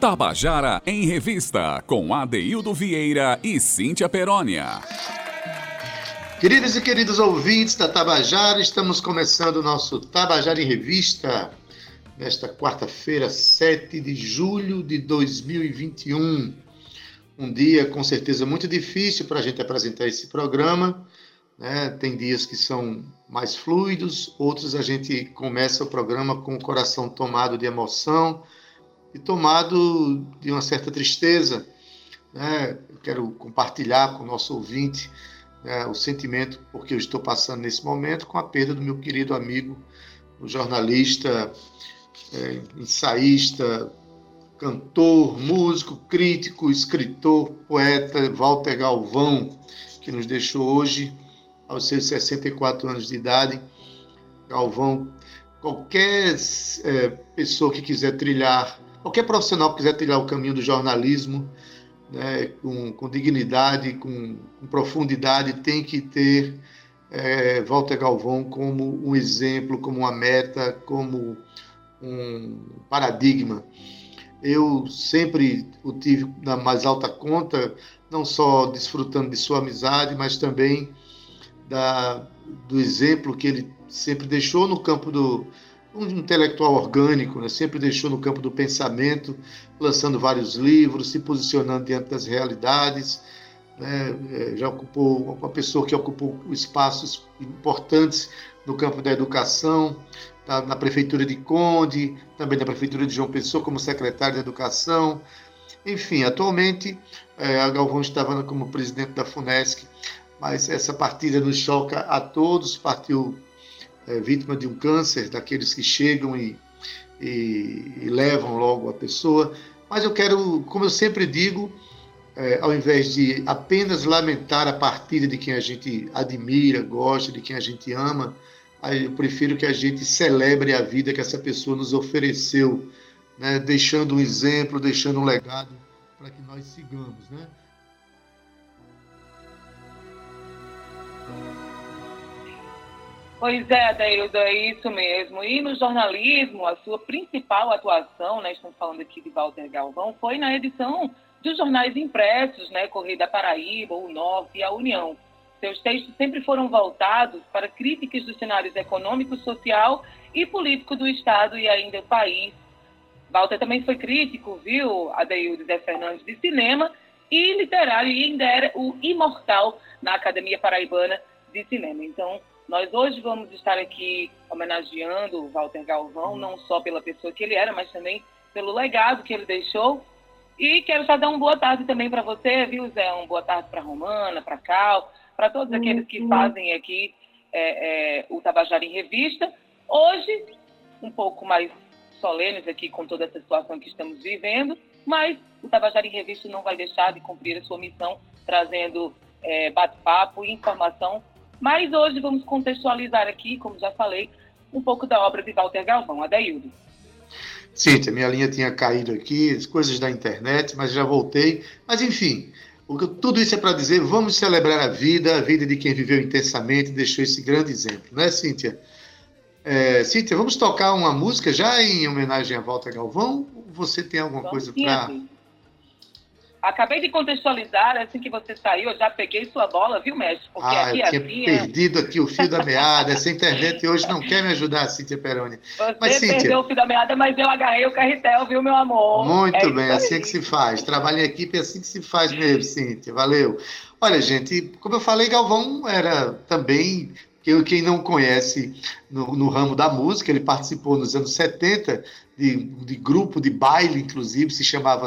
Tabajara em Revista, com Adeildo Vieira e Cíntia Perónia. Queridos e queridos ouvintes da Tabajara, estamos começando o nosso Tabajara em Revista nesta quarta-feira, 7 de julho de 2021. Um dia com certeza muito difícil para a gente apresentar esse programa. Né? Tem dias que são mais fluidos, outros a gente começa o programa com o coração tomado de emoção e tomado de uma certa tristeza. Né? Eu quero compartilhar com o nosso ouvinte né, o sentimento porque eu estou passando nesse momento com a perda do meu querido amigo, o jornalista, é, ensaísta, cantor, músico, crítico, escritor, poeta Walter Galvão, que nos deixou hoje aos seus 64 anos de idade. Galvão, qualquer é, pessoa que quiser trilhar qualquer profissional que quiser trilhar o caminho do jornalismo né, com, com, dignidade, com, com, profundidade, tem que ter é, Walter Galvão como um exemplo, como uma meta, como um paradigma. Eu sempre o tive na mais alta conta, não só desfrutando de sua amizade, mas também da, do exemplo que ele sempre deixou no campo do, um intelectual orgânico, né? sempre deixou no campo do pensamento, lançando vários livros, se posicionando diante das realidades. Né? É, já ocupou uma pessoa que ocupou espaços importantes no campo da educação, tá? na prefeitura de Conde, também na prefeitura de João Pessoa como secretário de educação. Enfim, atualmente é, a Galvão estava como presidente da Funesc, mas essa partida nos choca a todos. Partiu é, vítima de um câncer, daqueles que chegam e, e, e, levam logo a pessoa. Mas eu quero, como eu sempre digo, é, ao invés de apenas lamentar a partida de quem a gente admira, gosta, de quem a gente ama, eu prefiro que a gente celebre a vida que essa pessoa nos ofereceu, né? deixando um exemplo, deixando um legado para que nós sigamos. Né? Pois é, Adeildo, é isso mesmo. E no jornalismo, a sua principal atuação, né, estamos falando aqui de Walter Galvão, foi na edição dos jornais impressos, né, Correio da Paraíba, o Norte e a União. Seus textos sempre foram voltados para críticas dos cenários econômico, social e político do Estado e ainda do país. Walter também foi crítico, viu, Adeildo Zé Fernandes, de cinema e literário, e ainda era o imortal na Academia Paraibana de Cinema. Então, nós hoje vamos estar aqui homenageando o Walter Galvão, não só pela pessoa que ele era, mas também pelo legado que ele deixou. E quero já dar uma boa tarde também para você, viu, Zé? Uma boa tarde para Romana, para Cal, para todos aqueles que fazem aqui é, é, o Tabajara em Revista. Hoje, um pouco mais solenes aqui com toda essa situação que estamos vivendo, mas o Tabajara em Revista não vai deixar de cumprir a sua missão, trazendo é, bate-papo e informação mas hoje vamos contextualizar aqui, como já falei, um pouco da obra de Walter Galvão, Adaildo. Cíntia, minha linha tinha caído aqui, coisas da internet, mas já voltei. Mas enfim, tudo isso é para dizer, vamos celebrar a vida, a vida de quem viveu intensamente, deixou esse grande exemplo, não é, Cíntia? É, Cíntia, vamos tocar uma música já em homenagem a Walter Galvão? Você tem alguma vamos coisa para Acabei de contextualizar, assim que você saiu, eu já peguei sua bola, viu, mestre? Porque ah, aqui eu tinha assim, perdido é... aqui o fio da meada. Essa internet hoje não quer me ajudar, Cíntia Peroni. Você mas, Cíntia, perdeu o fio da meada, mas eu agarrei o carretel, viu, meu amor? Muito é bem, assim é que se faz. Trabalho em equipe é assim que se faz mesmo, Cíntia. Valeu. Olha, gente, como eu falei, Galvão era também quem não conhece no, no, ramo da música, ele participou nos anos 70 de, de grupo de baile, inclusive, se chamava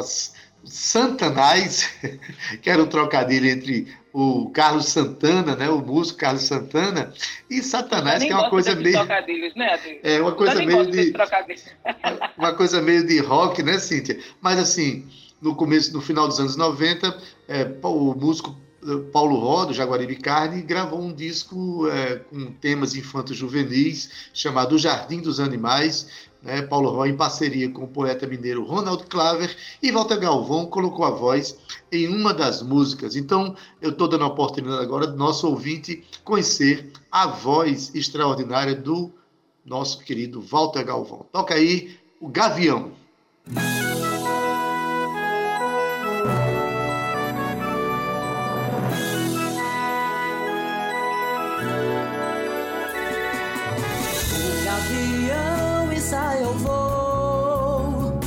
Santanás, que era um trocadilho entre o Carlos Santana, né, o músico Carlos Santana, e Satanás, que é uma coisa meio né, é uma coisa meio de uma coisa meio de rock, né, Cíntia? Mas assim, no começo, no final dos anos 90, é, o músico eh, Paulo Rodo, Jaguaribe Carne, gravou um disco é, com temas infantos juvenis chamado O Jardim dos Animais, né, Paulo Roy, em parceria com o poeta mineiro Ronald Claver, e Walter Galvão colocou a voz em uma das músicas. Então, eu estou dando a oportunidade agora do nosso ouvinte conhecer a voz extraordinária do nosso querido Walter Galvão. Toca aí o Gavião. O Gavião vou.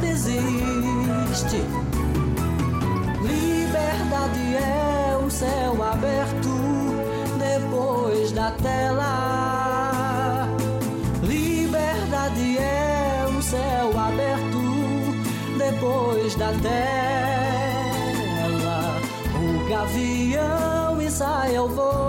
Desiste. Liberdade é um céu aberto depois da tela. Liberdade é um céu aberto depois da tela. O gavião e sai eu vou.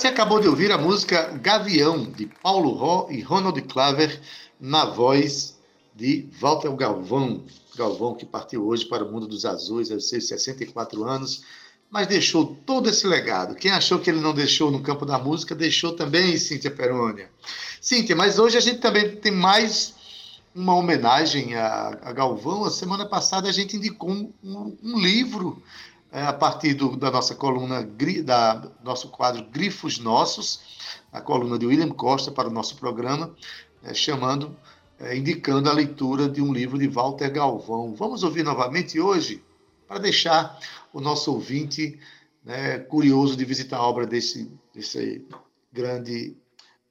Você acabou de ouvir a música Gavião, de Paulo Ró e Ronald Claver, na voz de Walter Galvão. Galvão que partiu hoje para o mundo dos azuis aos seus 64 anos, mas deixou todo esse legado. Quem achou que ele não deixou no campo da música, deixou também, Cíntia Perônia. Cíntia, mas hoje a gente também tem mais uma homenagem a, a Galvão. A semana passada a gente indicou um, um, um livro é, a partir do, da nossa coluna, da nosso quadro Grifos Nossos, a coluna de William Costa para o nosso programa, é, chamando, é, indicando a leitura de um livro de Walter Galvão. Vamos ouvir novamente hoje, para deixar o nosso ouvinte né, curioso de visitar a obra desse, desse grande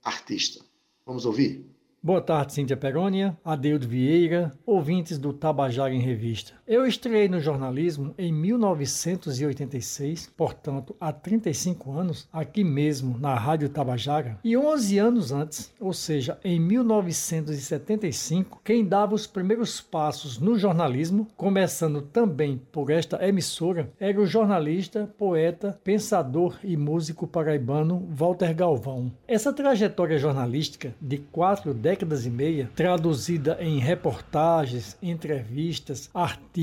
artista. Vamos ouvir? Boa tarde, Cíntia Perônia, Adeudo Vieira, ouvintes do Tabajara em Revista. Eu estreiei no jornalismo em 1986, portanto, há 35 anos, aqui mesmo na Rádio Tabajara, e 11 anos antes, ou seja, em 1975, quem dava os primeiros passos no jornalismo, começando também por esta emissora, era o jornalista, poeta, pensador e músico paraibano Walter Galvão. Essa trajetória jornalística de quatro décadas e meia, traduzida em reportagens, entrevistas, artigos,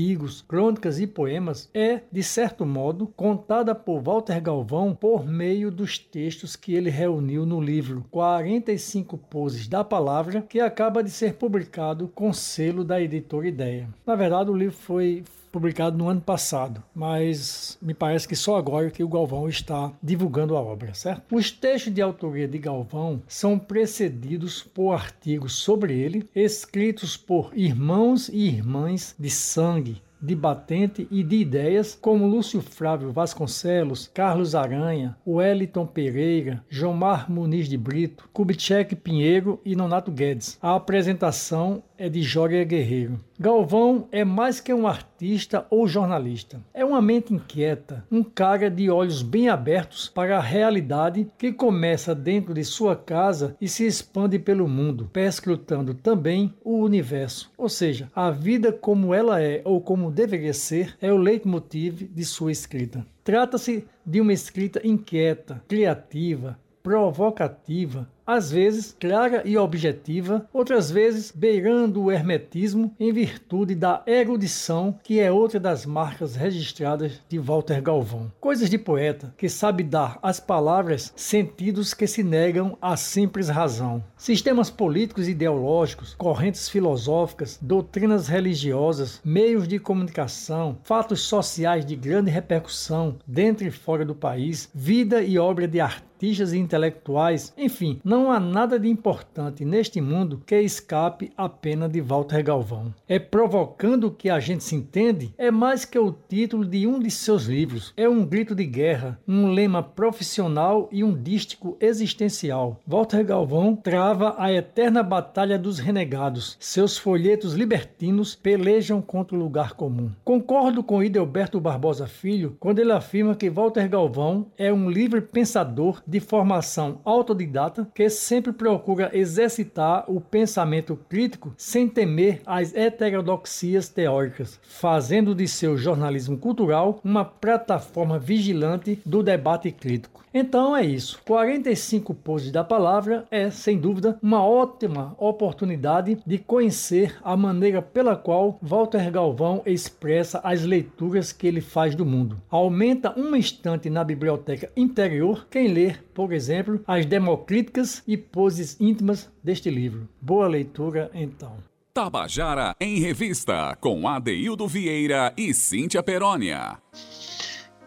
crônicas e poemas, é, de certo modo, contada por Walter Galvão por meio dos textos que ele reuniu no livro 45 Poses da Palavra, que acaba de ser publicado com selo da editora Ideia. Na verdade, o livro foi publicado no ano passado, mas me parece que só agora que o Galvão está divulgando a obra, certo? Os textos de autoria de Galvão são precedidos por artigos sobre ele, escritos por irmãos e irmãs de sangue, de batente e de ideias, como Lúcio Flávio Vasconcelos, Carlos Aranha, Wellington Pereira, Jomar Muniz de Brito, Kubitschek Pinheiro e Nonato Guedes. A apresentação é de Jória Guerreiro. Galvão é mais que um artista ou jornalista. É uma mente inquieta, um cara de olhos bem abertos para a realidade que começa dentro de sua casa e se expande pelo mundo, perscrutando também o universo. Ou seja, a vida como ela é ou como deveria ser é o leitmotiv de sua escrita. Trata-se de uma escrita inquieta, criativa, provocativa, às vezes clara e objetiva, outras vezes beirando o hermetismo em virtude da erudição, que é outra das marcas registradas de Walter Galvão. Coisas de poeta que sabe dar às palavras sentidos que se negam à simples razão. Sistemas políticos e ideológicos, correntes filosóficas, doutrinas religiosas, meios de comunicação, fatos sociais de grande repercussão dentro e fora do país, vida e obra de artistas artistas e intelectuais, enfim, não há nada de importante neste mundo que escape a pena de Walter Galvão. É provocando que a gente se entende é mais que o título de um de seus livros. É um grito de guerra, um lema profissional e um dístico existencial. Walter Galvão trava a eterna batalha dos renegados. Seus folhetos libertinos pelejam contra o lugar comum. Concordo com Idelberto Barbosa Filho quando ele afirma que Walter Galvão é um livre pensador de formação autodidata que sempre procura exercitar o pensamento crítico sem temer as heterodoxias teóricas, fazendo de seu jornalismo cultural uma plataforma vigilante do debate crítico. Então é isso. 45 poses da palavra é, sem dúvida, uma ótima oportunidade de conhecer a maneira pela qual Walter Galvão expressa as leituras que ele faz do mundo. Aumenta um instante na biblioteca interior quem ler, por exemplo, as democríticas e poses íntimas deste livro. Boa leitura, então. Tabajara em Revista, com Adeildo Vieira e Cíntia Perónia.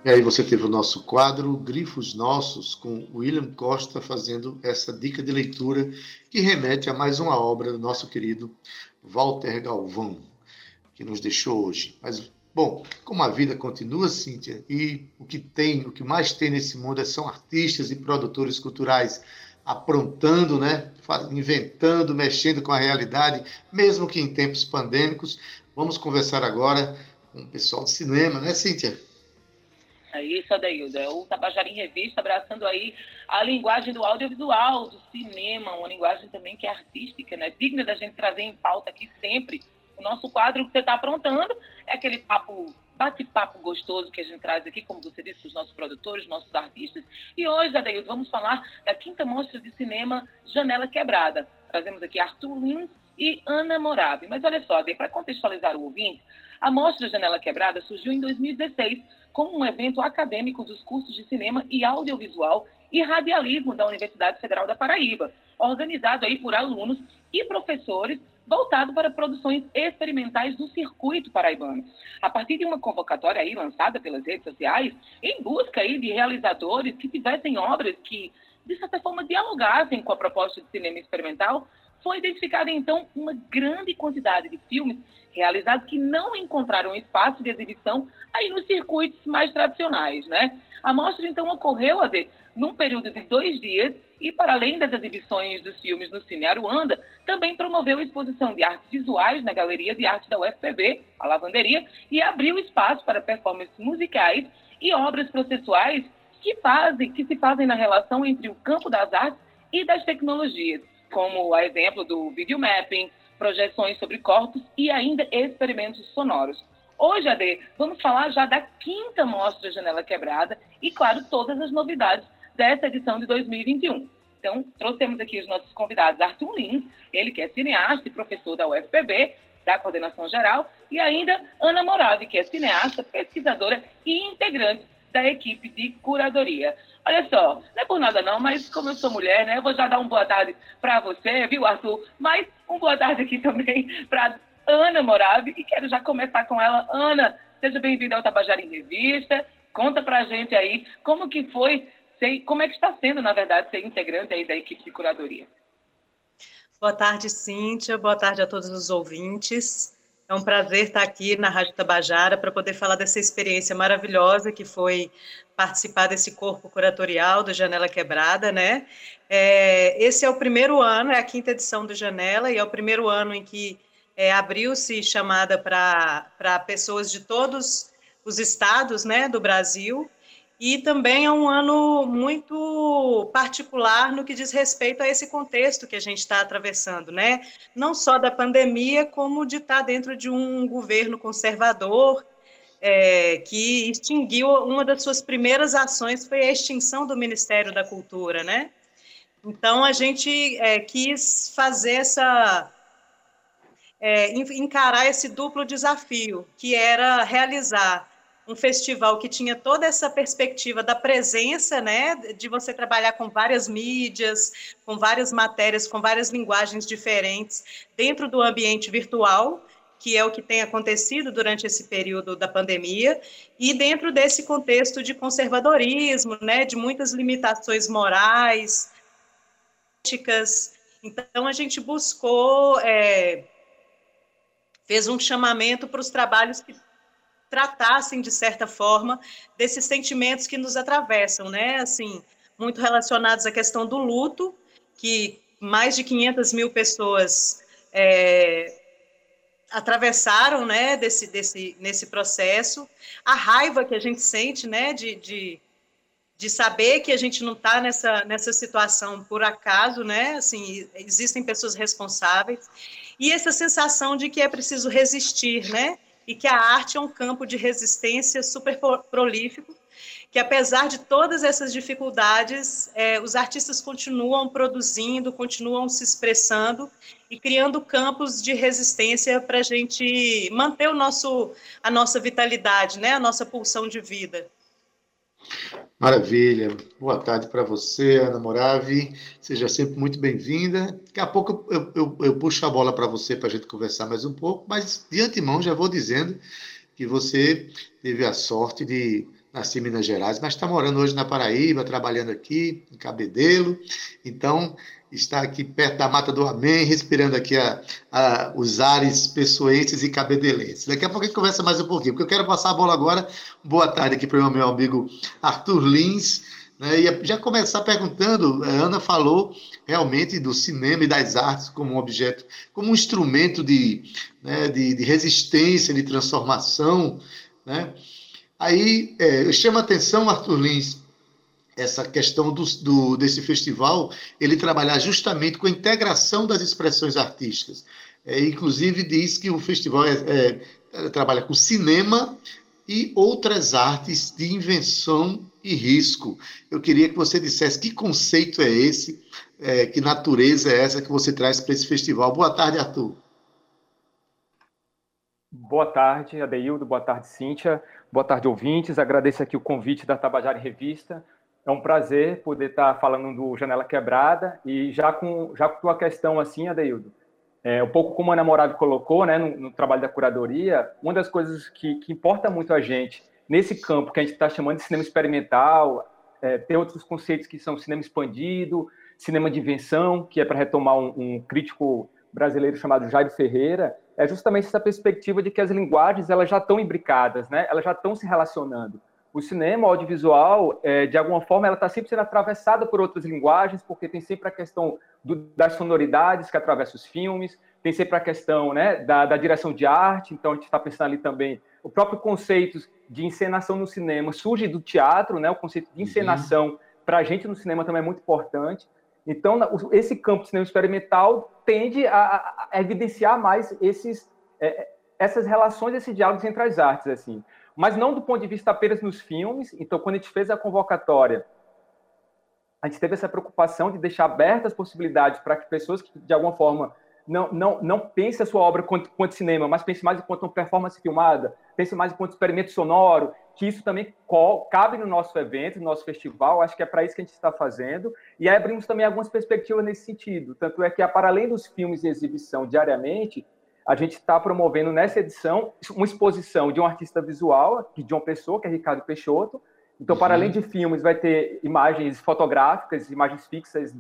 E aí você teve o nosso quadro Grifos Nossos, com William Costa fazendo essa dica de leitura que remete a mais uma obra do nosso querido Walter Galvão, que nos deixou hoje. Mas, bom, como a vida continua, Cíntia, e o que tem, o que mais tem nesse mundo são artistas e produtores culturais aprontando, né, inventando, mexendo com a realidade, mesmo que em tempos pandêmicos. Vamos conversar agora com o pessoal de cinema, né, Cíntia? É isso, Adeildo. É o Tabajara em Revista, abraçando aí a linguagem do audiovisual, do cinema, uma linguagem também que é artística, né? Digna da gente trazer em pauta aqui sempre. O nosso quadro que você está aprontando é aquele papo, bate-papo gostoso que a gente traz aqui, como você disse, os nossos produtores, nossos artistas. E hoje, Adeildo, vamos falar da quinta mostra de cinema Janela Quebrada. Trazemos aqui Arthur Lins e Ana Morabi. Mas olha só, para contextualizar o ouvinte, a mostra Janela Quebrada surgiu em 2016 como um evento acadêmico dos cursos de cinema e audiovisual e radialismo da Universidade Federal da Paraíba, organizado aí por alunos e professores voltado para produções experimentais do circuito paraibano. A partir de uma convocatória aí lançada pelas redes sociais, em busca aí de realizadores que tivessem obras que, de certa forma, dialogassem com a proposta de cinema experimental, foi identificada então uma grande quantidade de filmes realizados que não encontraram espaço de exibição aí nos circuitos mais tradicionais, né? A mostra então ocorreu a num período de dois dias e para além das exibições dos filmes no Cine Aruanda, também promoveu exposição de artes visuais na Galeria de Arte da UFPB, a Lavanderia, e abriu espaço para performances musicais e obras processuais que fazem, que se fazem na relação entre o campo das artes e das tecnologias, como a exemplo do videomapping, projeções sobre corpos e ainda experimentos sonoros. Hoje, Ade, vamos falar já da quinta mostra Janela Quebrada e, claro, todas as novidades dessa edição de 2021. Então, trouxemos aqui os nossos convidados, Arthur Lins, ele que é cineasta e professor da UFPB, da Coordenação Geral, e ainda Ana Morave, que é cineasta, pesquisadora e integrante da equipe de curadoria. Olha só, não é por nada não, mas como eu sou mulher, né, eu vou já dar uma boa tarde para você, viu, Arthur? Mas uma boa tarde aqui também para Ana Morave e quero já começar com ela. Ana, seja bem-vinda ao Tabajara em Revista. Conta para a gente aí como que foi, como é que está sendo, na verdade, ser integrante aí da equipe de curadoria. Boa tarde, Cíntia. Boa tarde a todos os ouvintes. É um prazer estar aqui na Rádio Tabajara para poder falar dessa experiência maravilhosa que foi participar desse corpo curatorial do Janela Quebrada, né? É, esse é o primeiro ano, é a quinta edição do Janela, e é o primeiro ano em que é, abriu-se chamada para pessoas de todos os estados né, do Brasil, e também é um ano muito particular no que diz respeito a esse contexto que a gente está atravessando, né? Não só da pandemia, como de estar tá dentro de um governo conservador é, que extinguiu uma das suas primeiras ações foi a extinção do Ministério da Cultura, né? Então a gente é, quis fazer essa é, encarar esse duplo desafio, que era realizar um festival que tinha toda essa perspectiva da presença, né, de você trabalhar com várias mídias, com várias matérias, com várias linguagens diferentes dentro do ambiente virtual, que é o que tem acontecido durante esse período da pandemia, e dentro desse contexto de conservadorismo, né, de muitas limitações morais, éticas. Então, a gente buscou, é, fez um chamamento para os trabalhos que tratassem, de certa forma, desses sentimentos que nos atravessam, né, assim, muito relacionados à questão do luto, que mais de 500 mil pessoas é, atravessaram né, desse, desse, nesse processo, a raiva que a gente sente né, de, de, de saber que a gente não está nessa, nessa situação por acaso, né, assim, existem pessoas responsáveis, e essa sensação de que é preciso resistir, né, e que a arte é um campo de resistência super prolífico, que apesar de todas essas dificuldades, é, os artistas continuam produzindo, continuam se expressando e criando campos de resistência para a gente manter o nosso, a nossa vitalidade, né, a nossa pulsão de vida. Maravilha. Boa tarde para você, Ana Moravi. Seja sempre muito bem-vinda. Daqui a pouco eu, eu, eu puxo a bola para você para a gente conversar mais um pouco, mas de antemão já vou dizendo que você teve a sorte de nasci em Minas Gerais, mas está morando hoje na Paraíba, trabalhando aqui, em Cabedelo. Então, está aqui perto da Mata do Amém, respirando aqui a, a, os ares pessoenses e cabedelenses. Daqui a pouco a gente conversa mais um pouquinho, porque eu quero passar a bola agora. Boa tarde aqui para o meu amigo Arthur Lins. Né, e já começar perguntando, a Ana falou realmente do cinema e das artes como um objeto, como um instrumento de, né, de, de resistência, de transformação, né? Aí é, chama atenção, Arthur Lins, essa questão do, do, desse festival, ele trabalhar justamente com a integração das expressões artísticas. É, inclusive diz que o festival é, é, trabalha com cinema e outras artes de invenção e risco. Eu queria que você dissesse que conceito é esse, é, que natureza é essa que você traz para esse festival. Boa tarde, Arthur. Boa tarde, Adeildo. Boa tarde, Cíntia. Boa tarde, ouvintes. Agradeço aqui o convite da Tabajara Revista. É um prazer poder estar falando do Janela Quebrada e já com já com a questão assim, Adeildo, é, um pouco como a Ana colocou, né, no, no, trabalho da curadoria, uma das coisas que, que importa muito a gente nesse campo que a gente está chamando de cinema experimental, é, tem outros conceitos que são cinema expandido, cinema de invenção, que é para retomar um, um crítico brasileiro chamado Jairo Ferreira, é justamente essa perspectiva de que as linguagens elas já estão imbricadas, né? elas já estão se relacionando. O cinema, o audiovisual, é, de alguma forma, ela está sempre sendo atravessada por outras linguagens, porque tem sempre a questão do, das sonoridades que atravessam os filmes, tem sempre a questão né, da, da direção de arte, então a gente está pensando ali também, o próprio conceito de encenação no cinema surge do teatro, né, o conceito de encenação, uhum. para a gente no cinema também é muito importante. Então, esse campo de cinema experimental tende a, a evidenciar mais esses, é, essas relações, esses diálogos entre as artes, assim. Mas não do ponto de vista apenas nos filmes. Então, quando a gente fez a convocatória, a gente teve essa preocupação de deixar abertas possibilidades para que pessoas que, de alguma forma, não, não, não pense a sua obra quanto, quanto cinema, mas pense mais enquanto uma performance filmada, pense mais enquanto experimento sonoro, que isso também cabe no nosso evento, no nosso festival, acho que é para isso que a gente está fazendo, e aí abrimos também algumas perspectivas nesse sentido, tanto é que, para além dos filmes em exibição diariamente, a gente está promovendo nessa edição uma exposição de um artista visual, de uma pessoa, que é Ricardo Peixoto, então, para além de filmes, vai ter imagens fotográficas, imagens fixas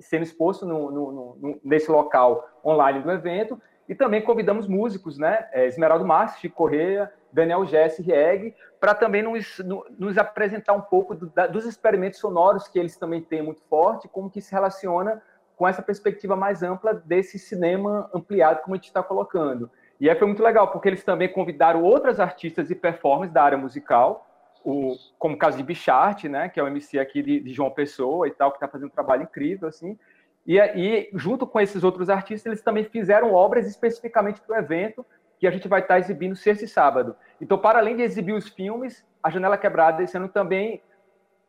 sendo exposto no, no, no, nesse local online do evento. E também convidamos músicos, né? É, Esmeraldo Márcio, Chico Correia, Daniel Jesse Rieg, para também nos, nos, apresentar um pouco do, da, dos experimentos sonoros que eles também têm muito forte, como que se relaciona com essa perspectiva mais ampla desse cinema ampliado, como a gente está colocando. E aí foi muito legal, porque eles também convidaram outras artistas e performers da área musical, o, como o caso de Bichart, né, que é o MC aqui de, de João Pessoa e tal, que está fazendo um trabalho incrível, assim. E, e, junto com esses outros artistas, eles também fizeram obras especificamente para o evento, que a gente vai estar tá exibindo sexta e sábado. Então, para além de exibir os filmes, a Janela Quebrada esse ano também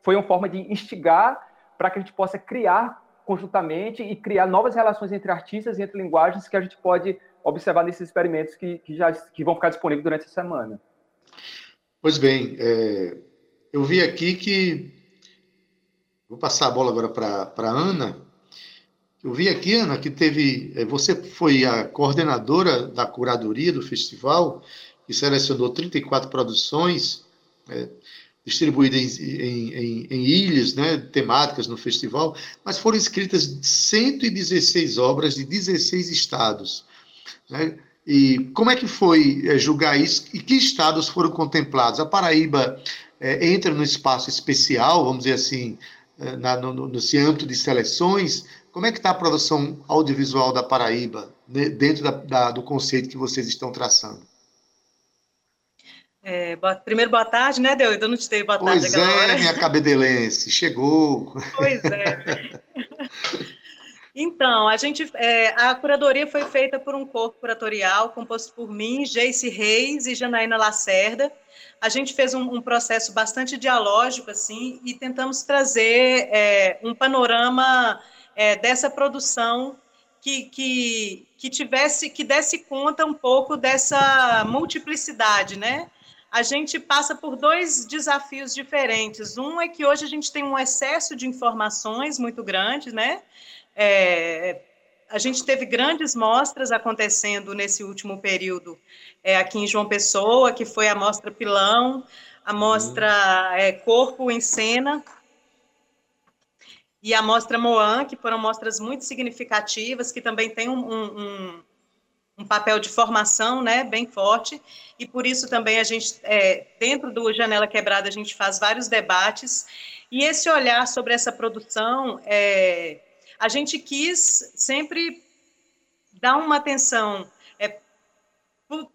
foi uma forma de instigar para que a gente possa criar conjuntamente e criar novas relações entre artistas e entre linguagens que a gente pode observar nesses experimentos que, que já que vão ficar disponíveis durante a semana. Pois bem, é, eu vi aqui que. Vou passar a bola agora para a Ana. Eu vi aqui, Ana, que teve. Eh, você foi a coordenadora da curadoria do festival, que selecionou 34 produções é, distribuídas em, em, em, em, ilhas né, temáticas no festival, mas foram escritas 116 obras de 16 estados. Né? E como é que foi é, julgar isso e que estados foram contemplados? A Paraíba é, entra no espaço especial, vamos dizer assim, é, na, no, no, nesse âmbito de seleções. Como é que está a produção audiovisual da Paraíba né, dentro da, da, do conceito que vocês estão traçando? É, boa, primeiro, boa tarde, né, Deu? Eu não te dei boa pois tarde Pois é, hora. minha cabedelense, chegou. Pois é. Então, a gente, é, a curadoria foi feita por um corpo curatorial composto por mim, Jace Reis e Janaína Lacerda. A gente fez um, um processo bastante dialógico, assim, e tentamos trazer é, um panorama é, dessa produção que, que, que tivesse, que desse conta um pouco dessa multiplicidade, né? A gente passa por dois desafios diferentes. Um é que hoje a gente tem um excesso de informações muito grande, né? É, a gente teve grandes mostras acontecendo nesse último período é, aqui em João Pessoa, que foi a mostra Pilão, a mostra é, Corpo em Cena e a mostra Moan, que foram mostras muito significativas, que também tem um, um, um papel de formação né, bem forte, e por isso também a gente, é, dentro do Janela Quebrada, a gente faz vários debates, e esse olhar sobre essa produção é, a gente quis sempre dar uma atenção é,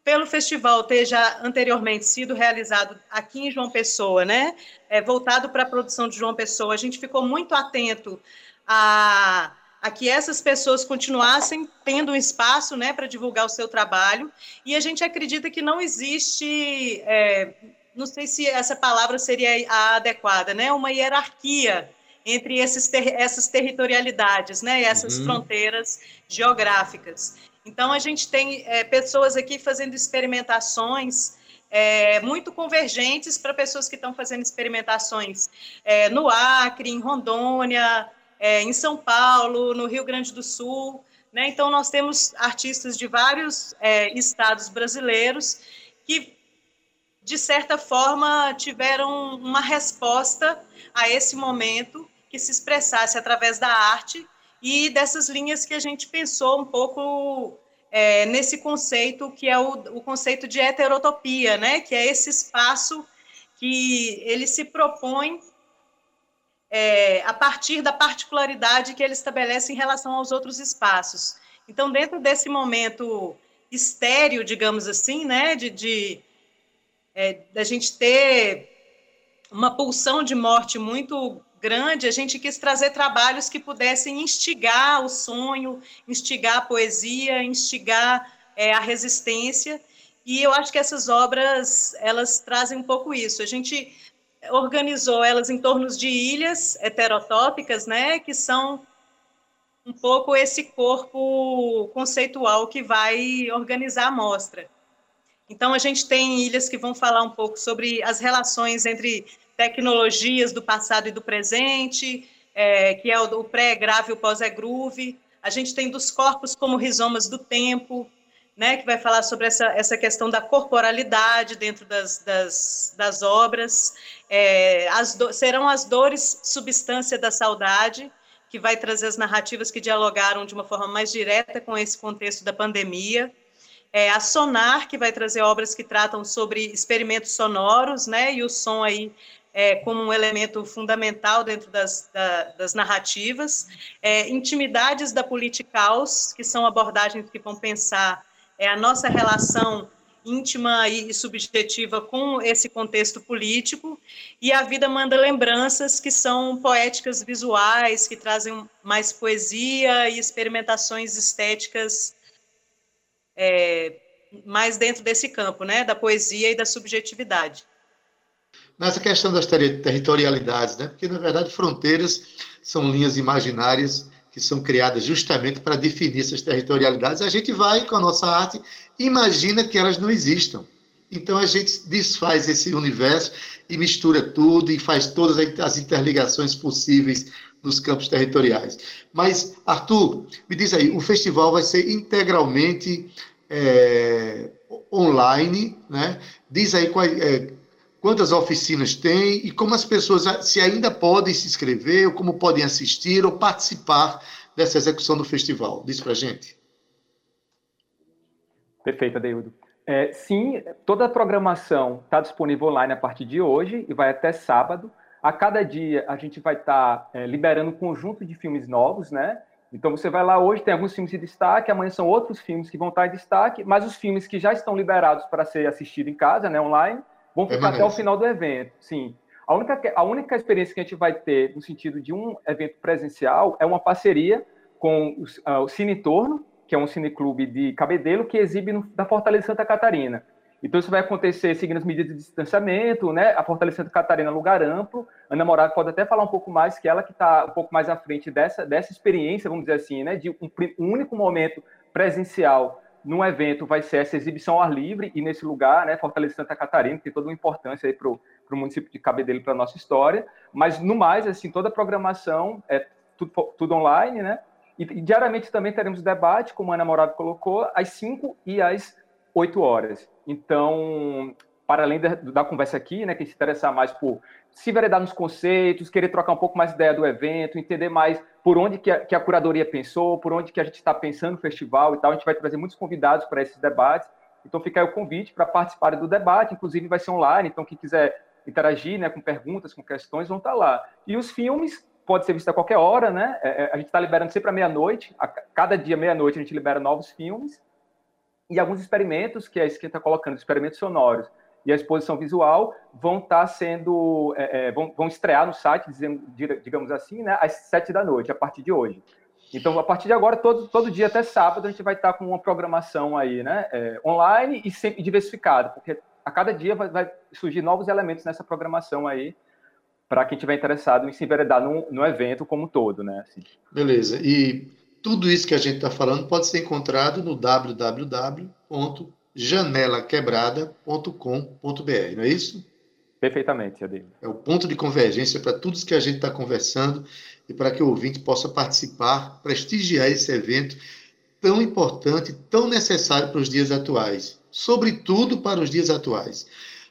pelo festival ter já anteriormente sido realizado aqui em João Pessoa, né, é, voltado para a produção de João Pessoa, a gente ficou muito atento a, a que essas pessoas continuassem tendo um espaço, né, para divulgar o seu trabalho, e a gente acredita que não existe, é, não sei se essa palavra seria a adequada, né, uma hierarquia entre esses ter, essas territorialidades, né, essas uhum. fronteiras geográficas. Então, a gente tem é, pessoas aqui fazendo experimentações é, muito convergentes para pessoas que estão fazendo experimentações é, no Acre, em Rondônia, é, em São Paulo, no Rio Grande do Sul. Né? Então, nós temos artistas de vários é, estados brasileiros que, de certa forma, tiveram uma resposta a esse momento que se expressasse através da arte e dessas linhas que a gente pensou um pouco é, nesse conceito que é o, o, conceito de heterotopia, né? Que é esse espaço que ele se propõe é, a partir da particularidade que ele estabelece em relação aos outros espaços. Então, dentro desse momento estéreo, digamos assim, né? De, de é, da gente ter uma pulsão de morte muito grande, a gente quis trazer trabalhos que pudessem instigar o sonho, instigar a poesia, instigar é, a resistência. E eu acho que essas obras elas trazem um pouco isso. A gente organizou elas em torno de ilhas heterotópicas, né, que são um pouco esse corpo conceitual que vai organizar a mostra. Então, a gente tem ilhas que vão falar um pouco sobre as relações entre tecnologias do passado e do presente, é, que é o, pré-grave e o pós-groove. A gente tem dos corpos como rizomas do tempo, né, que vai falar sobre essa, essa questão da corporalidade dentro das, das, das obras. É, as do, serão as dores substância da saudade, que vai trazer as narrativas que dialogaram de uma forma mais direta com esse contexto da pandemia. É, a Sonar, que vai trazer obras que tratam sobre experimentos sonoros, né, e o som aí é, como um elemento fundamental dentro das, da, das narrativas, é, intimidades da politicaus, que são abordagens que vão pensar é, a nossa relação íntima e subjetiva com esse contexto político, e a vida manda lembranças que são poéticas visuais, que trazem mais poesia e experimentações estéticas é, mais dentro desse campo, né, da poesia e da subjetividade nessa questão das ter territorialidades, né? porque, na verdade, fronteiras são linhas imaginárias que são criadas justamente para definir essas territorialidades. A gente vai, com a nossa arte, imagina que elas não existam. Então, a gente desfaz esse universo e mistura tudo e faz todas as interligações possíveis nos campos territoriais. Mas, Arthur, me diz aí, o festival vai ser integralmente é, online, né? Diz aí qual, é, quantas oficinas tem e como as pessoas se ainda podem se inscrever, ou como podem assistir ou participar dessa execução do festival. Diz para gente. Perfeito, Adeildo. É, sim, toda a programação está disponível online a partir de hoje e vai até sábado. A cada dia a gente vai estar tá, é, liberando um conjunto de filmes novos, né? Então você vai lá hoje, tem alguns filmes de destaque, amanhã são outros filmes que vão estar em destaque, mas os filmes que já estão liberados para ser assistido em casa, né, online, vão ficar até o final do evento. Sim. A única, a única experiência que a gente vai ter no sentido de um evento presencial é uma parceria com o, uh, o Cine Torno, que é um cineclube de Cabedelo, que exibe no, da Fortaleza Santa Catarina. Então, isso vai acontecer seguindo as medidas de distanciamento, né? A Fortaleza Santa Catarina é lugar amplo. A Ana Morada pode até falar um pouco mais, que ela que está um pouco mais à frente dessa, dessa experiência, vamos dizer assim, né? De um, um único momento presencial num evento vai ser essa exibição ao ar livre e nesse lugar, né? Fortaleza Santa Catarina, que tem toda uma importância aí para o município de Cabedelo, para a nossa história. Mas, no mais, assim, toda a programação é tudo, tudo online, né? E, e diariamente também teremos debate, como a Ana Morada colocou, às 5 e às 8 horas. Então, para além da, da, conversa aqui, né, que se interessar mais por se veredar nos conceitos, querer trocar um pouco mais de ideia do evento, entender mais por onde que a, que a curadoria pensou, por onde que a gente está pensando no festival e tal, a gente vai trazer muitos convidados para esses debates. Então fica aí o convite para participar do debate, inclusive vai ser online, então quem quiser interagir, né, com perguntas, com questões, vão estar tá lá. E os filmes pode ser visto a qualquer hora, né? É, é a gente está liberando sempre à meia-noite, cada dia meia-noite a gente libera novos filmes e alguns experimentos que a esquerda está colocando, experimentos sonoros e a exposição visual vão estar tá sendo, é, é, vão, vão, estrear no site, digamos assim, né, às sete da noite, a partir de hoje. Então, a partir de agora, todo, todo dia até sábado, a gente vai estar tá com uma programação aí, né, é, online e sempre diversificada, porque a cada dia vai, vai, surgir novos elementos nessa programação aí, para quem estiver interessado em se enveredar no, no evento como um todo, né? Assim. Beleza. E tudo isso que a gente está falando pode ser encontrado no www.janelaquebrada.com.br, não é isso? Perfeitamente, Ademir. É o ponto de convergência para tudo isso que a gente está conversando e para que o ouvinte possa participar, prestigiar esse evento tão importante, tão necessário para os dias atuais, sobretudo para os dias atuais.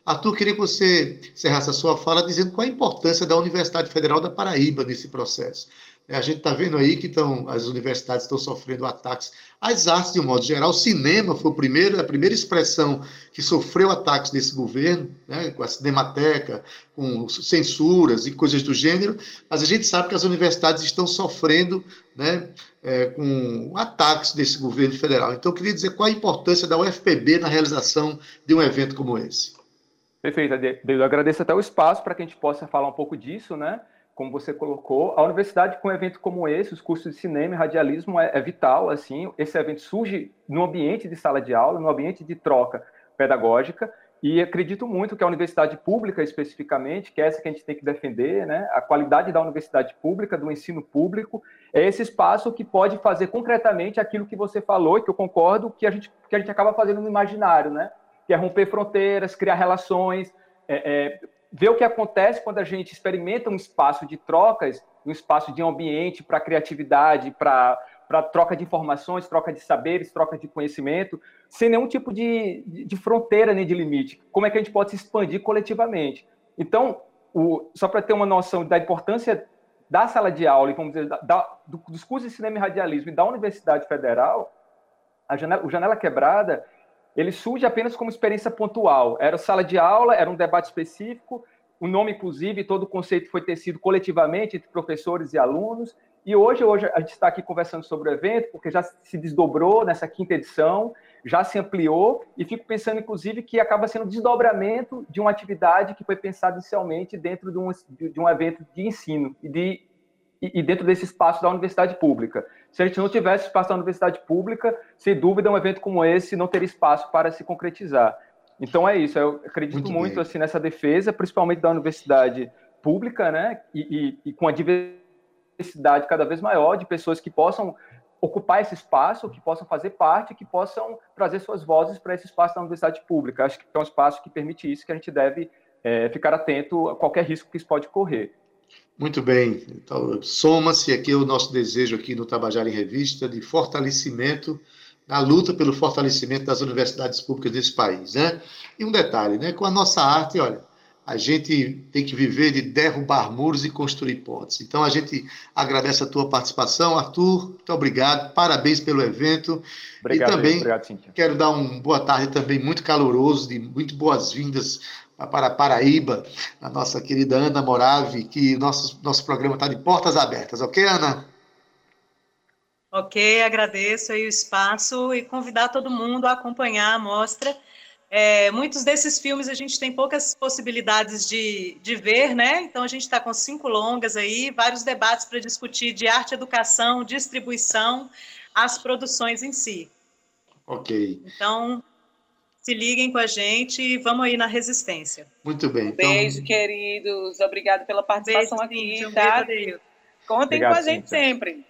Arthur, queria que você encerrasse a sua fala dizendo qual a importância da Universidade Federal da Paraíba nesse processo. É, a gente está vendo aí que tão, as universidades estão sofrendo ataques às artes de um modo geral. O cinema foi o primeiro, a primeira expressão que sofreu ataques desse governo, né, com a cinemateca, com censuras e coisas do gênero, mas a gente sabe que as universidades estão sofrendo né, é, com ataques desse governo federal. Então, eu queria dizer qual a importância da UFPB na realização de um evento como esse. Perfeito, Eu agradeço até o espaço para que a gente possa falar um pouco disso, né? Como você colocou, a universidade com um evento como esse, os cursos de cinema e radialismo é, é, vital, assim, esse evento surge no ambiente de sala de aula, no ambiente de troca pedagógica, e acredito muito que a universidade pública, especificamente, que é essa que a gente tem que defender, né, a qualidade da universidade pública, do ensino público, é esse espaço que pode fazer concretamente aquilo que você falou, e que eu concordo, que a gente, que a gente acaba fazendo no imaginário, né, que é romper fronteiras, criar relações, é, é, ver o que acontece quando a gente experimenta um espaço de trocas, um espaço de ambiente para criatividade, para para troca de informações, troca de saberes, troca de conhecimento, sem nenhum tipo de, de, fronteira nem de limite. Como é que a gente pode se expandir coletivamente? Então, o, só para ter uma noção da importância da sala de aula e, vamos dizer, da, do, dos cursos de cinema e radialismo e da Universidade Federal, a janela, o Janela Quebrada ele surge apenas como experiência pontual. Era sala de aula, era um debate específico, o nome, inclusive, todo o conceito foi tecido coletivamente entre professores e alunos. E hoje, hoje a gente está aqui conversando sobre o evento, porque já se desdobrou nessa quinta edição, já se ampliou, e fico pensando, inclusive, que acaba sendo desdobramento de uma atividade que foi pensada inicialmente dentro de um, de um evento de ensino e, de, e dentro desse espaço da universidade pública. Se a gente não tivesse espaço na universidade pública, sem dúvida, um evento como esse não teria espaço para se concretizar. Então é isso, eu acredito muito, muito assim nessa defesa, principalmente da universidade pública, né? E, e, e, com a diversidade cada vez maior de pessoas que possam ocupar esse espaço, que possam fazer parte, que possam trazer suas vozes para esse espaço da universidade pública. Acho que é um espaço que permite isso, que a gente deve é, ficar atento a qualquer risco que isso pode correr. Muito bem. Então, soma-se aqui o nosso desejo aqui no Tabajara em Revista de fortalecimento na luta pelo fortalecimento das universidades públicas desse país, né? E um detalhe, né? Com a nossa arte, olha, a gente tem que viver de derrubar muros e construir pontes. Então a gente agradece a tua participação, Arthur. Muito obrigado, parabéns pelo evento. Obrigado, e também obrigado, quero dar um boa tarde também muito caloroso, de muito boas-vindas para Paraíba, a nossa querida Ana Morave, que nosso, nosso programa está de portas abertas, ok, Ana? Ok, agradeço aí o espaço e convidar todo mundo a acompanhar a mostra é, muitos desses filmes a gente tem poucas possibilidades de, de ver, né? Então a gente está com cinco longas aí, vários debates para discutir de arte, educação, distribuição, as produções em si. Ok. Então, se liguem com a gente e vamos aí na resistência. Muito bem. Então... Beijo, queridos. Obrigado pela participação beijo, aqui. tá? Contem Obrigado, com a gente Cíntia. sempre.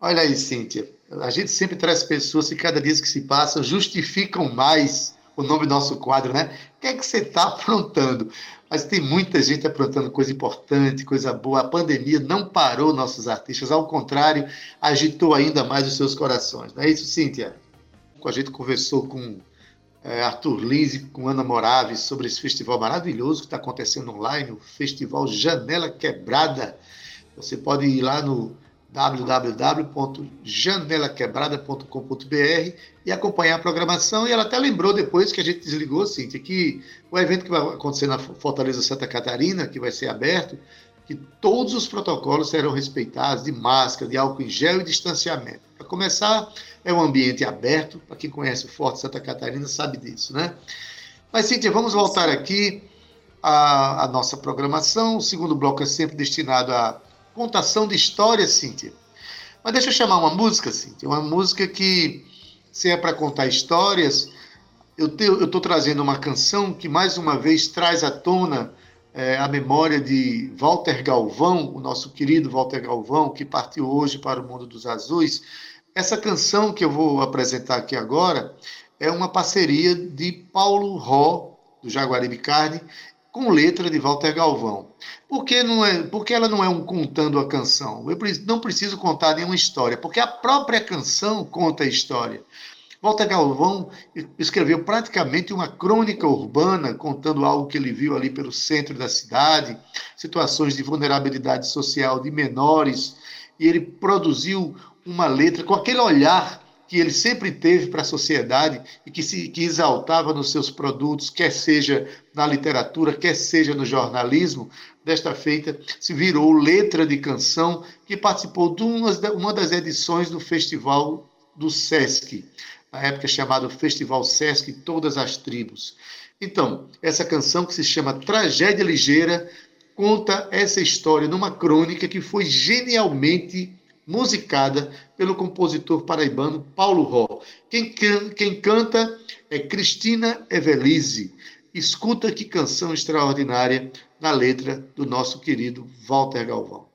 Olha aí, Cíntia. A gente sempre traz pessoas que cada dia que se passa justificam mais o nome do nosso quadro, né? O que é que você está aprontando? Mas tem muita gente aprontando coisa importante, coisa boa. A pandemia não parou nossos artistas, ao contrário, agitou ainda mais os seus corações. Não é isso, Cíntia? A gente conversou com é, Arthur Lins e com Ana Morave sobre esse festival maravilhoso que está acontecendo online, o Festival Janela Quebrada. Você pode ir lá no www.janelaquebrada.com.br e acompanhar a programação. E ela até lembrou depois que a gente desligou, Cíntia, que o evento que vai acontecer na Fortaleza Santa Catarina, que vai ser aberto, que todos os protocolos serão respeitados de máscara, de álcool em gel e distanciamento. Começar, é um ambiente aberto, para quem conhece o Forte Santa Catarina sabe disso, né? Mas, Cíntia, vamos voltar aqui à, à nossa programação. O segundo bloco é sempre destinado a contação de histórias, Cíntia. Mas deixa eu chamar uma música, Cíntia, uma música que, se é para contar histórias, eu estou trazendo uma canção que, mais uma vez, traz à tona é, a memória de Walter Galvão, o nosso querido Walter Galvão, que partiu hoje para o mundo dos azuis. Essa canção que eu vou apresentar aqui agora é uma parceria de Paulo Ró, do Jaguaribe Carne, com letra de Walter Galvão. Por que, não é, porque ela não é um contando a canção? Eu não preciso contar nenhuma história, porque a própria canção conta a história. Walter Galvão escreveu praticamente uma crônica urbana, contando algo que ele viu ali pelo centro da cidade, situações de vulnerabilidade social de menores, e ele produziu uma letra com aquele olhar que ele sempre teve para a sociedade e que se que exaltava nos seus produtos, quer seja na literatura, quer seja no jornalismo, desta feita se virou letra de canção que participou de uma das edições do Festival do Sesc, na época chamado Festival Sesc Todas as Tribos. Então, essa canção que se chama Tragédia Ligeira conta essa história numa crônica que foi genialmente musicada pelo compositor paraibano Paulo Ró. Quem, quem canta é Cristina Evelise. Escuta que canção extraordinária na letra do nosso querido Walter Galvão.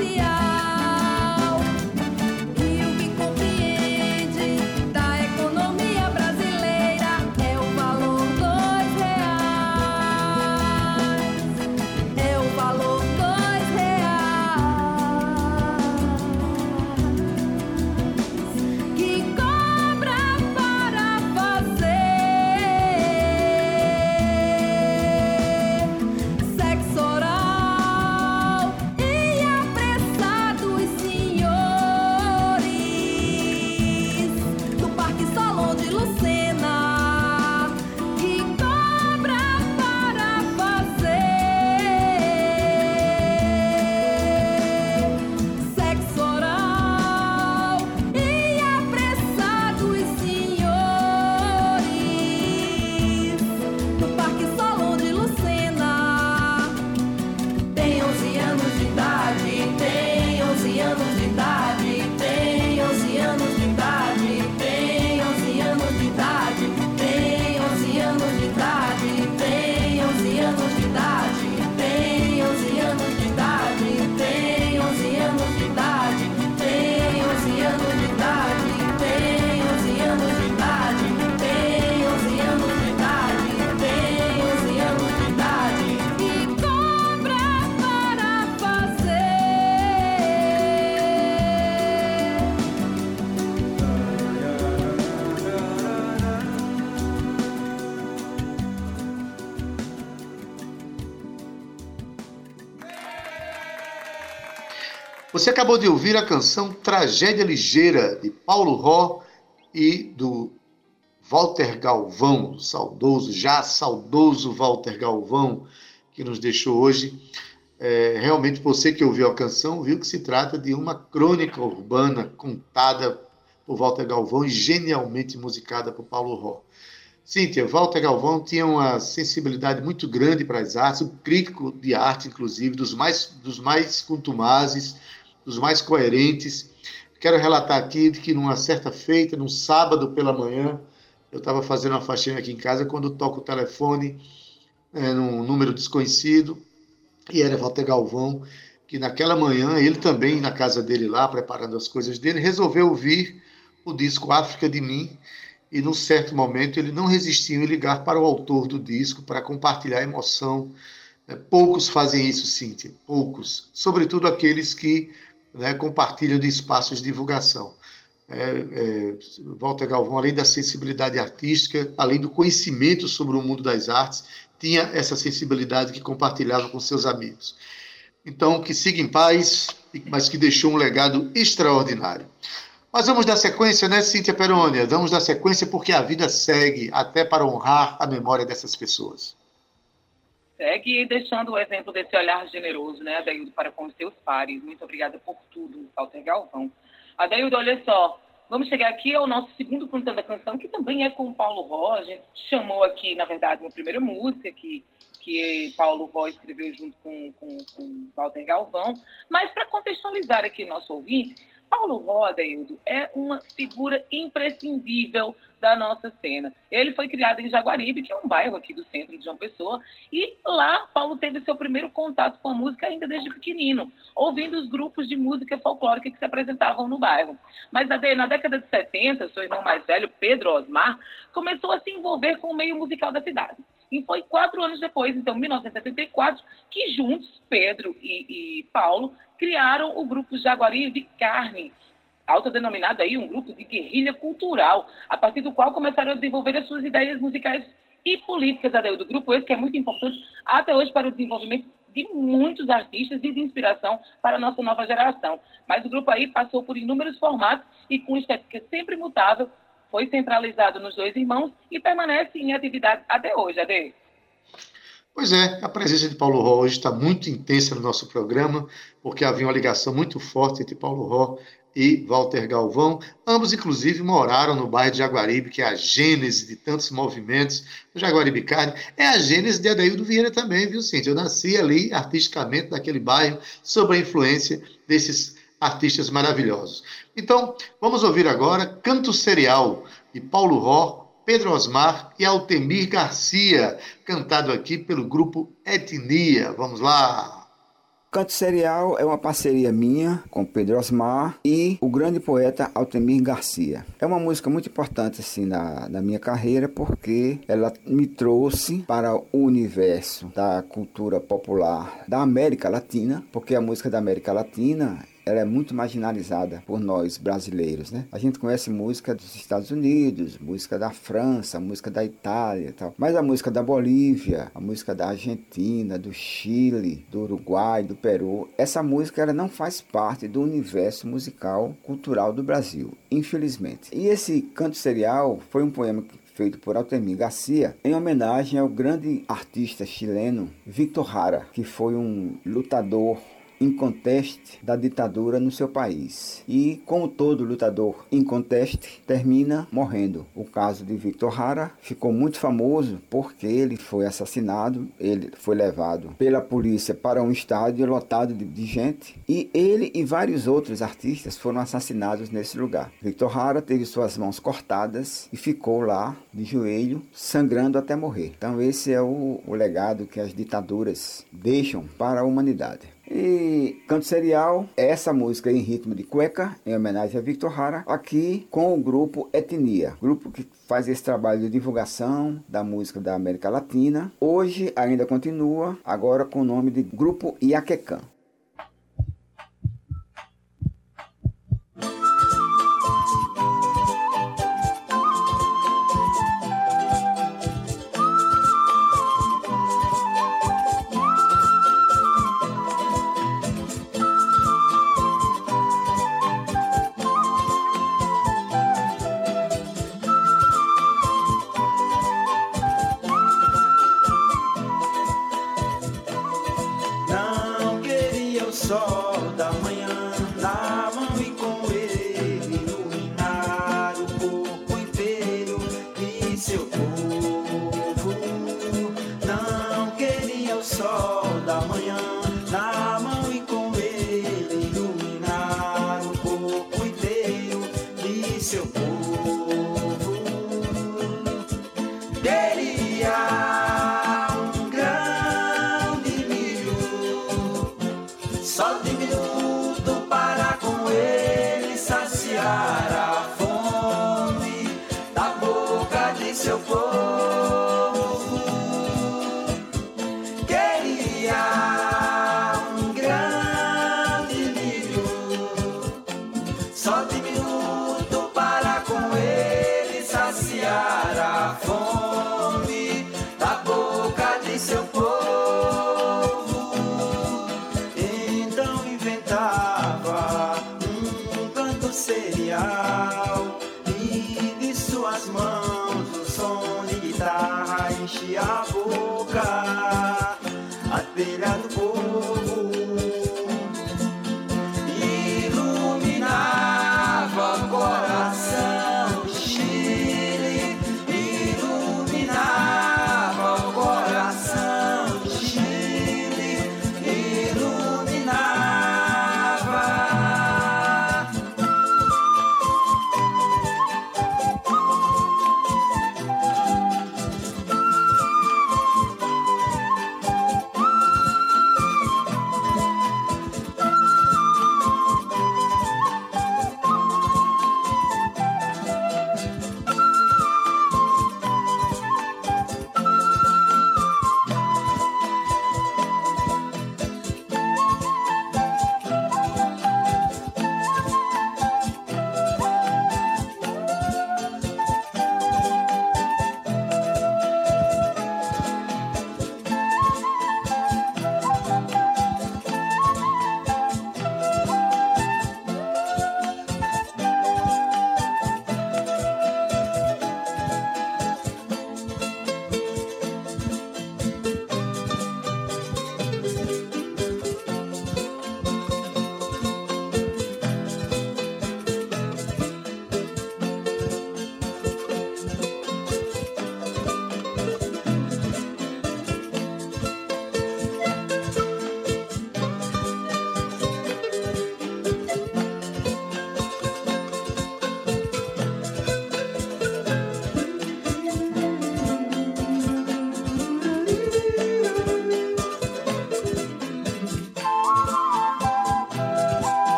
social. Você acabou de ouvir a canção Tragédia Ligeira, de Paulo Ró e do Walter Galvão, saudoso, já saudoso Walter Galvão, que nos deixou hoje. É, realmente, você que ouviu a canção, viu que se trata de uma crônica urbana contada por Walter Galvão e genialmente musicada por Paulo Ró. Cíntia, Walter Galvão tinha uma sensibilidade muito grande para as artes, um crítico de arte, inclusive, dos mais, dos mais contumazes, dos mais coerentes. Quero relatar aqui que numa certa feita, num sábado pela manhã, eu estava fazendo uma faxina aqui em casa quando toco o telefone é, num número desconhecido e era Walter Galvão, que naquela manhã, ele também na casa dele lá, preparando as coisas dele, resolveu ouvir o disco África de Mim e num certo momento ele não resistiu em ligar para o autor do disco para compartilhar a emoção. É, poucos fazem isso, Cíntia, poucos, sobretudo aqueles que né, compartilham de espaços de divulgação. É, é, Walter Galvão, além da sensibilidade artística, além do conhecimento sobre o mundo das artes, tinha essa sensibilidade que compartilhava com seus amigos. Então, que siga em paz, mas que deixou um legado extraordinário. Mas vamos dar sequência, né, Cíntia Perônia? Vamos dar sequência porque a vida segue, até para honrar a memória dessas pessoas segue deixando o exemplo desse olhar generoso, né, Adaildo, para com os seus pares. Muito obrigada por tudo, Walter Galvão. Adaildo, olha só, vamos chegar aqui ao nosso segundo cantando da canção, que também é com o Paulo Ró. A gente chamou aqui, na verdade, uma primeira música que, que Paulo Ró escreveu junto com, com, com Walter Galvão. Mas, para contextualizar aqui nosso ouvinte, Paulo Roda, Hildo, é uma figura imprescindível da nossa cena. Ele foi criado em Jaguaribe, que é um bairro aqui do centro de João Pessoa, e lá Paulo teve seu primeiro contato com a música ainda desde pequenino, ouvindo os grupos de música folclórica que se apresentavam no bairro. Mas na década de 70, seu irmão mais velho, Pedro Osmar, começou a se envolver com o meio musical da cidade. E foi quatro anos depois, então, 1974, que juntos, Pedro e, e Paulo, criaram o grupo Jaguari de Carne, autodenominado aí um grupo de guerrilha cultural, a partir do qual começaram a desenvolver as suas ideias musicais e políticas do grupo esse que é muito importante até hoje para o desenvolvimento de muitos artistas e de inspiração para a nossa nova geração. Mas o grupo aí passou por inúmeros formatos e com estética sempre mutável, foi centralizado nos dois irmãos e permanece em atividade até hoje, Ade. Pois é, a presença de Paulo Ró hoje está muito intensa no nosso programa, porque havia uma ligação muito forte entre Paulo Ró e Walter Galvão. Ambos, inclusive, moraram no bairro de Jaguaribe, que é a gênese de tantos movimentos do Jaguaribe Carne. É a gênese de Adaildo Vieira também, viu, Cintia? Eu nasci ali, artisticamente, naquele bairro, sob a influência desses artistas maravilhosos. Então, vamos ouvir agora Canto Serial, de Paulo Ró, Pedro Osmar e Altemir Garcia, cantado aqui pelo grupo Etnia. Vamos lá! Canto Serial é uma parceria minha com Pedro Osmar e o grande poeta Altemir Garcia. É uma música muito importante assim na, na minha carreira porque ela me trouxe para o universo da cultura popular da América Latina, porque a música da América Latina ela é muito marginalizada por nós brasileiros, né? A gente conhece música dos Estados Unidos, música da França, música da Itália tal. Mas a música da Bolívia, a música da Argentina, do Chile, do Uruguai, do Peru, essa música ela não faz parte do universo musical cultural do Brasil, infelizmente. E esse canto serial foi um poema feito por Altemir Garcia, em homenagem ao grande artista chileno Victor Jara, que foi um lutador inconteste da ditadura no seu país. E, como todo lutador inconteste, termina morrendo. O caso de Victor Hara ficou muito famoso porque ele foi assassinado, ele foi levado pela polícia para um estádio lotado de, de gente e ele e vários outros artistas foram assassinados nesse lugar. Victor Hara teve suas mãos cortadas e ficou lá de joelho, sangrando até morrer. Então esse é o, o legado que as ditaduras deixam para a humanidade. E canto serial, essa música em ritmo de cueca, em homenagem a Victor Hara, aqui com o grupo Etnia, grupo que faz esse trabalho de divulgação da música da América Latina. Hoje ainda continua, agora com o nome de Grupo Iaquecã.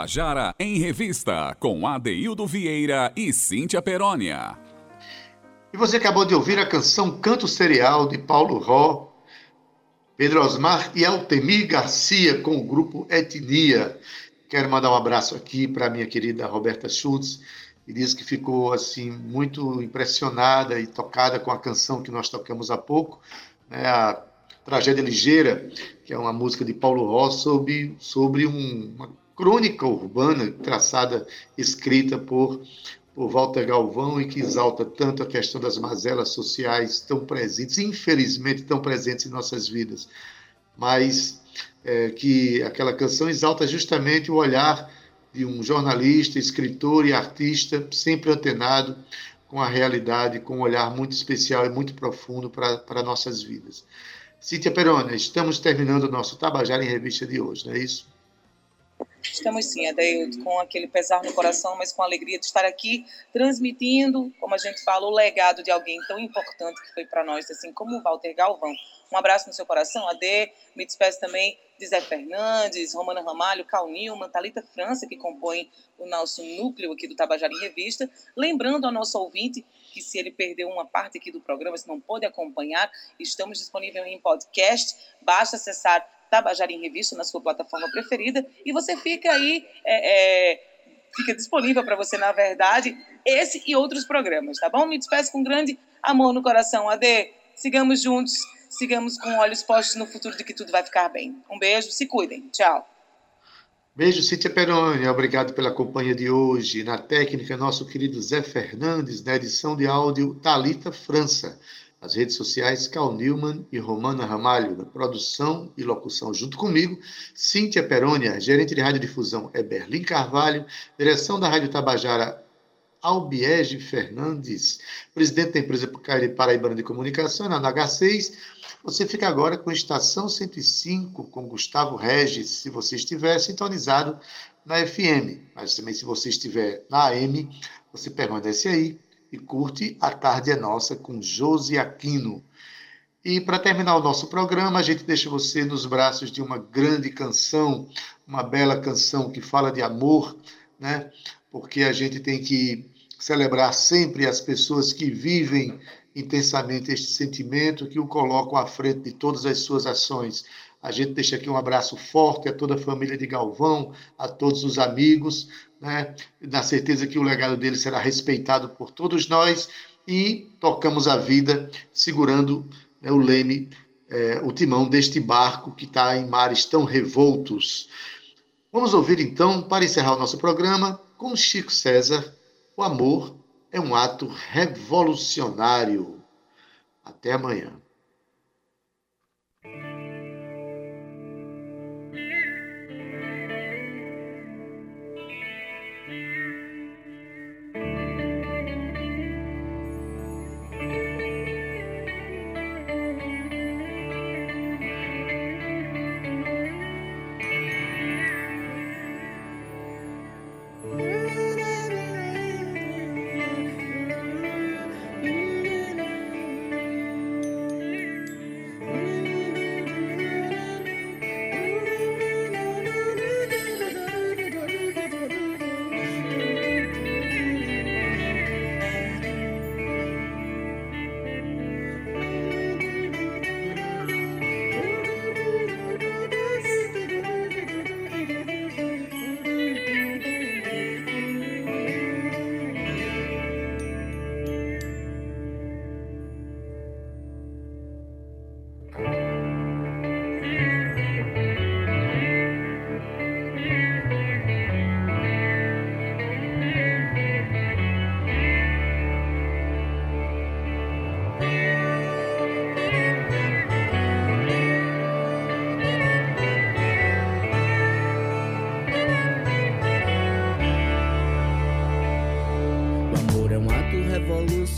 Tabajara em Revista, com Adeildo Vieira e Cíntia Perónia. E você acabou de ouvir a canção Canto Serial de Paulo Ró, Pedro Osmar e Altemir Garcia com o grupo Etnia. Quero mandar um abraço aqui para minha querida Roberta Schultz, e diz que ficou assim muito impressionada e tocada com a canção que nós tocamos há pouco, né, a Tragédia Ligeira, que é uma música de Paulo Ró sobre, sobre um, uma crônica urbana traçada, escrita por, por Walter Galvão e que exalta tanto a questão das mazelas sociais tão presentes, infelizmente tão presentes em nossas vidas, mas é, que aquela canção exalta justamente o olhar de um jornalista, escritor e artista sempre antenado com a realidade, com um olhar muito especial e muito profundo para nossas vidas. Cíntia Perona, estamos terminando o nosso Tabajara em Revista de hoje, não é isso? Estamos sim, Adeildo, com aquele pesar no coração, mas com alegria de estar aqui transmitindo, como a gente fala, o legado de alguém tão importante que foi para nós, assim como o Walter Galvão. Um abraço no seu coração, Ade. Me despeço também de Zé Fernandes, Romana Ramalho, Cal Nilman, Thalita França, que compõe o nosso núcleo aqui do Tabajara em Revista. Lembrando ao nosso ouvinte que se ele perdeu uma parte aqui do programa, se não pôde acompanhar, estamos disponíveis em podcast. Basta acessar Tabajara em Revista na sua plataforma preferida e você fica aí, é, é, fica disponível para você, na verdade, esse e outros programas, tá bom? Me despeço com grande amor no coração. Ade, sigamos juntos, sigamos com olhos postos no futuro de que tudo vai ficar bem. Um beijo, se cuidem. Tchau. Beijo, Cíntia Peroni. Obrigado pela companhia de hoje. Na técnica, nosso querido Zé Fernandes. Na edição de áudio, Talita França. As redes sociais, Cal Newman e Romana Ramalho. Na produção e locução, junto comigo, Cíntia Perônia. Gerente de radiodifusão é Berlim Carvalho. Direção da Rádio Tabajara, Albiege Fernandes. Presidente da empresa Paraibana de Comunicação, na H6. Você fica agora com Estação 105, com Gustavo Regis, se você estiver sintonizado na FM. Mas também, se você estiver na AM, você permanece aí e curte A Tarde é Nossa com Josi Aquino. E para terminar o nosso programa, a gente deixa você nos braços de uma grande canção, uma bela canção que fala de amor, né? Porque a gente tem que celebrar sempre as pessoas que vivem intensamente este sentimento, que o colocam à frente de todas as suas ações. A gente deixa aqui um abraço forte a toda a família de Galvão, a todos os amigos, né? na certeza que o legado dele será respeitado por todos nós e tocamos a vida segurando né, o leme, é, o timão deste barco que está em mares tão revoltos. Vamos ouvir então, para encerrar o nosso programa, com Chico César, o amor é um ato revolucionário. Até amanhã.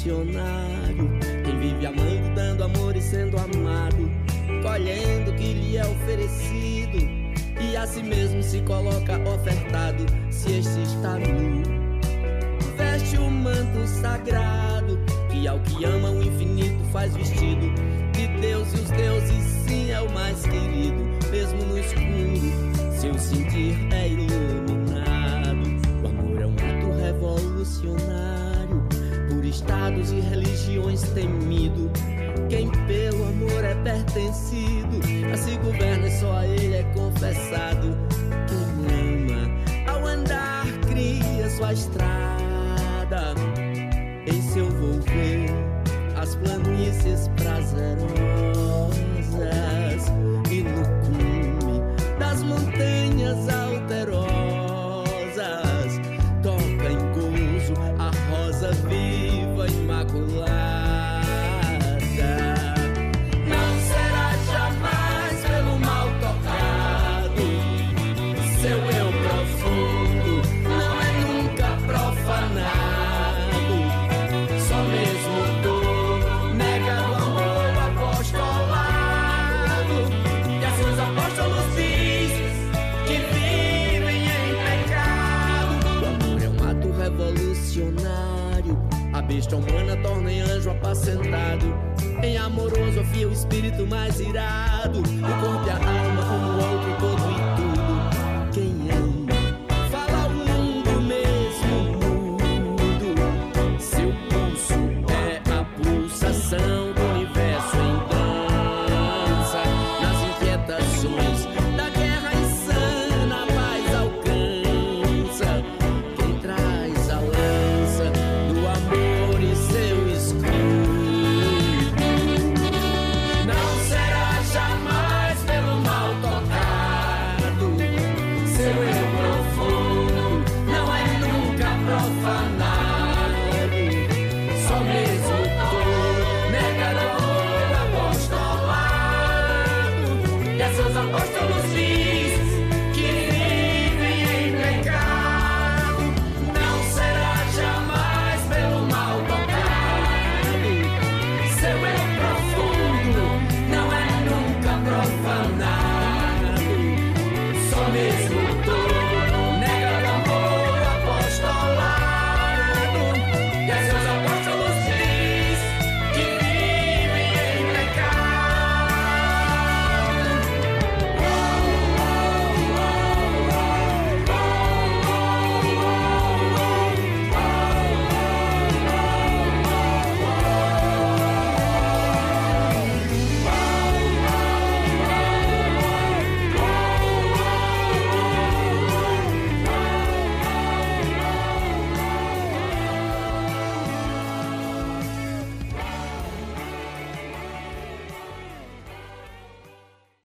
missionário. Quem vive amando, dando amor e sendo amado, colhendo o que lhe é oferecido, e a si mesmo se coloca ofertado, se este está nu. Veste o manto sagrado, que ao que ama o infinito faz vestido, de Deus e os deuses, sim, é o mais querido, mesmo no escuro, seu sentir é iluminado. O amor é um ato revolucionário estados e religiões temido. Quem pelo amor é pertencido, a se governa e só a ele é confessado. Quem ama ao andar cria sua estrada. Em seu volver as planícies prazerosas. amoroso, afia o espírito mais irado. O corpo e a alma,